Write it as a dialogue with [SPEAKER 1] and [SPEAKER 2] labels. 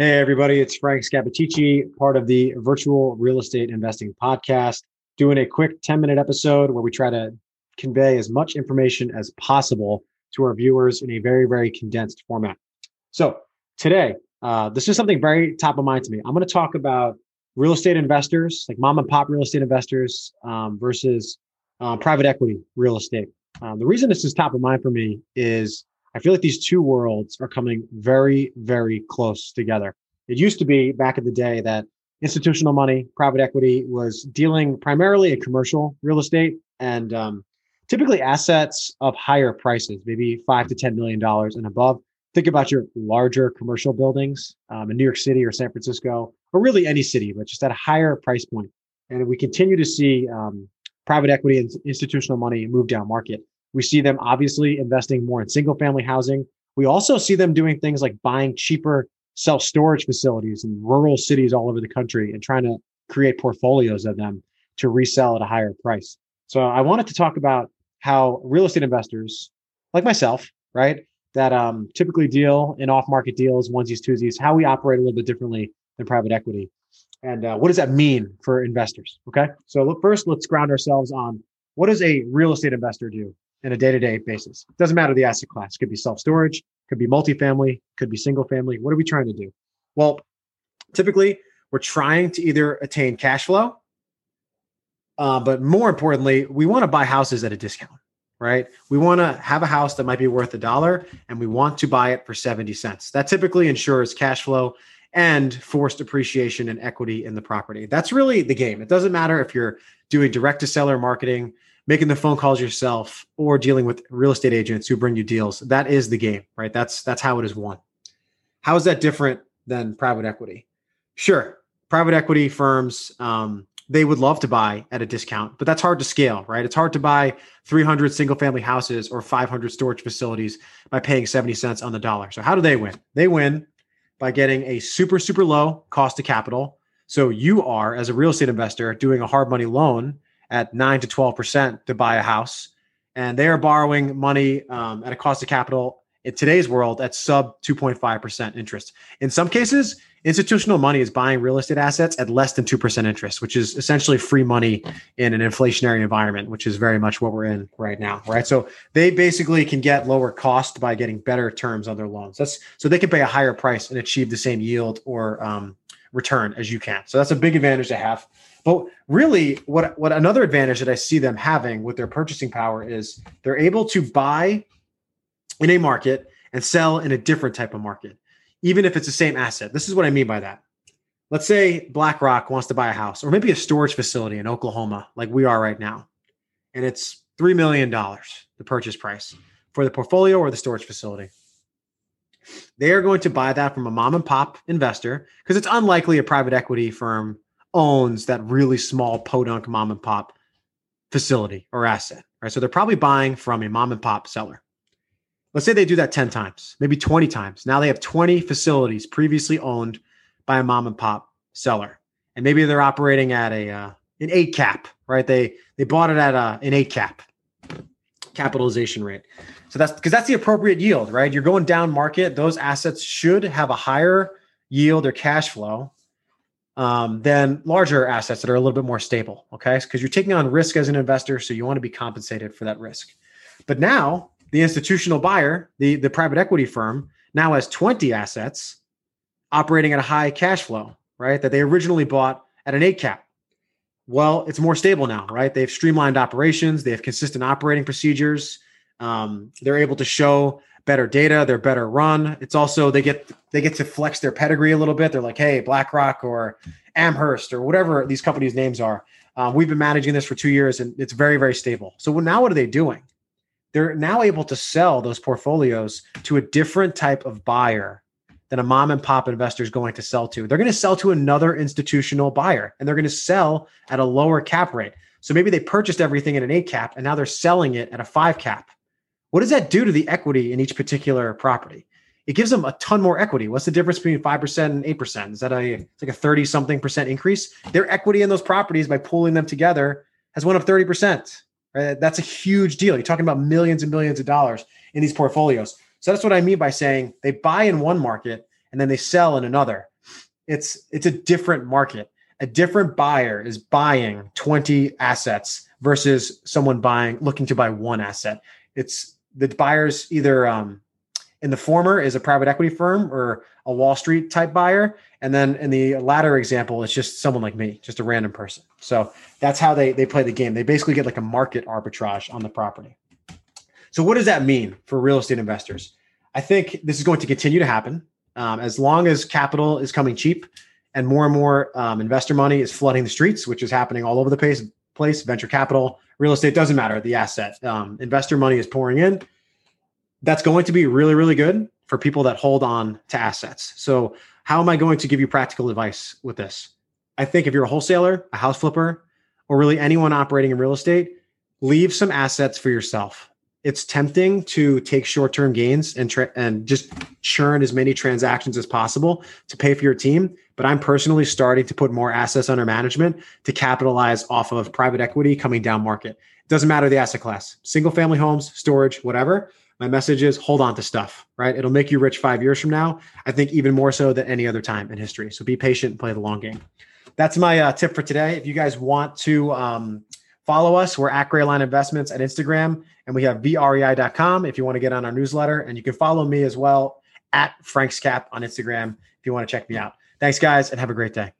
[SPEAKER 1] Hey, everybody, it's Frank Scappaticci, part of the Virtual Real Estate Investing Podcast, doing a quick 10 minute episode where we try to convey as much information as possible to our viewers in a very, very condensed format. So, today, uh, this is something very top of mind to me. I'm going to talk about real estate investors, like mom and pop real estate investors um, versus uh, private equity real estate. Um, the reason this is top of mind for me is I feel like these two worlds are coming very, very close together. It used to be back in the day that institutional money, private equity was dealing primarily in commercial real estate and um, typically assets of higher prices, maybe five to $10 million and above. Think about your larger commercial buildings um, in New York City or San Francisco, or really any city, but just at a higher price point. And we continue to see um, private equity and institutional money move down market. We see them obviously investing more in single family housing. We also see them doing things like buying cheaper self storage facilities in rural cities all over the country and trying to create portfolios of them to resell at a higher price. So I wanted to talk about how real estate investors like myself, right, that um, typically deal in off market deals, onesies, twosies, how we operate a little bit differently than private equity. And uh, what does that mean for investors? Okay. So look, first, let's ground ourselves on what does a real estate investor do? In a day-to-day basis. It doesn't matter the asset class. It could be self-storage, could be multifamily, could be single family. What are we trying to do? Well, typically we're trying to either attain cash flow, uh, but more importantly, we want to buy houses at a discount, right? We want to have a house that might be worth a dollar and we want to buy it for 70 cents. That typically ensures cash flow and forced appreciation and equity in the property. That's really the game. It doesn't matter if you're doing direct to seller marketing, making the phone calls yourself or dealing with real estate agents who bring you deals that is the game right? That's that's how it is won. How is that different than private equity? Sure private equity firms um, they would love to buy at a discount but that's hard to scale right? It's hard to buy 300 single family houses or 500 storage facilities by paying 70 cents on the dollar. So how do they win? They win by getting a super super low cost of capital. So you are as a real estate investor doing a hard money loan at nine to 12% to buy a house. And they are borrowing money um, at a cost of capital in today's world at sub 2.5% interest. In some cases, institutional money is buying real estate assets at less than 2% interest, which is essentially free money in an inflationary environment, which is very much what we're in right now. Right. So they basically can get lower cost by getting better terms on their loans. That's so they can pay a higher price and achieve the same yield or um, return as you can. So that's a big advantage to have. But really, what what another advantage that I see them having with their purchasing power is they're able to buy in a market and sell in a different type of market, even if it's the same asset. This is what I mean by that. Let's say BlackRock wants to buy a house or maybe a storage facility in Oklahoma, like we are right now, and it's $3 million, the purchase price for the portfolio or the storage facility. They are going to buy that from a mom and pop investor because it's unlikely a private equity firm owns that really small podunk mom and pop facility or asset, right? So they're probably buying from a mom and pop seller. Let's say they do that 10 times, maybe 20 times. Now they have 20 facilities previously owned by a mom and pop seller. And maybe they're operating at a uh, an 8 cap, right? They they bought it at a, an 8 cap capitalization rate. So that's because that's the appropriate yield, right? You're going down market, those assets should have a higher yield or cash flow um, than larger assets that are a little bit more stable. Okay. Because you're taking on risk as an investor. So you want to be compensated for that risk. But now the institutional buyer, the, the private equity firm, now has 20 assets operating at a high cash flow, right? That they originally bought at an eight cap. Well, it's more stable now, right? They've streamlined operations, they have consistent operating procedures. Um, they're able to show better data, they're better run. It's also they get they get to flex their pedigree a little bit. They're like, hey, BlackRock or Amherst or whatever these companies' names are. Um, we've been managing this for two years and it's very very stable. So now what are they doing? They're now able to sell those portfolios to a different type of buyer than a mom and pop investor is going to sell to. They're going to sell to another institutional buyer and they're going to sell at a lower cap rate. So maybe they purchased everything at an eight cap and now they're selling it at a five cap. What does that do to the equity in each particular property? It gives them a ton more equity. What's the difference between 5% and 8%? Is that a it's like a 30 something percent increase? Their equity in those properties by pulling them together has went up 30%. Right? That's a huge deal. You're talking about millions and millions of dollars in these portfolios. So that's what I mean by saying they buy in one market and then they sell in another. It's it's a different market. A different buyer is buying 20 assets versus someone buying looking to buy one asset. It's the buyers either um, in the former is a private equity firm or a Wall Street type buyer. And then in the latter example, it's just someone like me, just a random person. So that's how they, they play the game. They basically get like a market arbitrage on the property. So what does that mean for real estate investors? I think this is going to continue to happen um, as long as capital is coming cheap and more and more um, investor money is flooding the streets, which is happening all over the place. Place venture capital, real estate doesn't matter. The asset um, investor money is pouring in that's going to be really, really good for people that hold on to assets. So, how am I going to give you practical advice with this? I think if you're a wholesaler, a house flipper, or really anyone operating in real estate, leave some assets for yourself. It's tempting to take short-term gains and tra- and just churn as many transactions as possible to pay for your team. But I'm personally starting to put more assets under management to capitalize off of private equity coming down market. It doesn't matter the asset class, single family homes, storage, whatever my message is hold on to stuff, right? It'll make you rich five years from now. I think even more so than any other time in history. So be patient and play the long game. That's my uh, tip for today. If you guys want to um, follow us, we're at Grayline Investments at Instagram and we have vrei.com if you want to get on our newsletter. And you can follow me as well at Frank's Cap on Instagram if you want to check me out. Thanks, guys, and have a great day.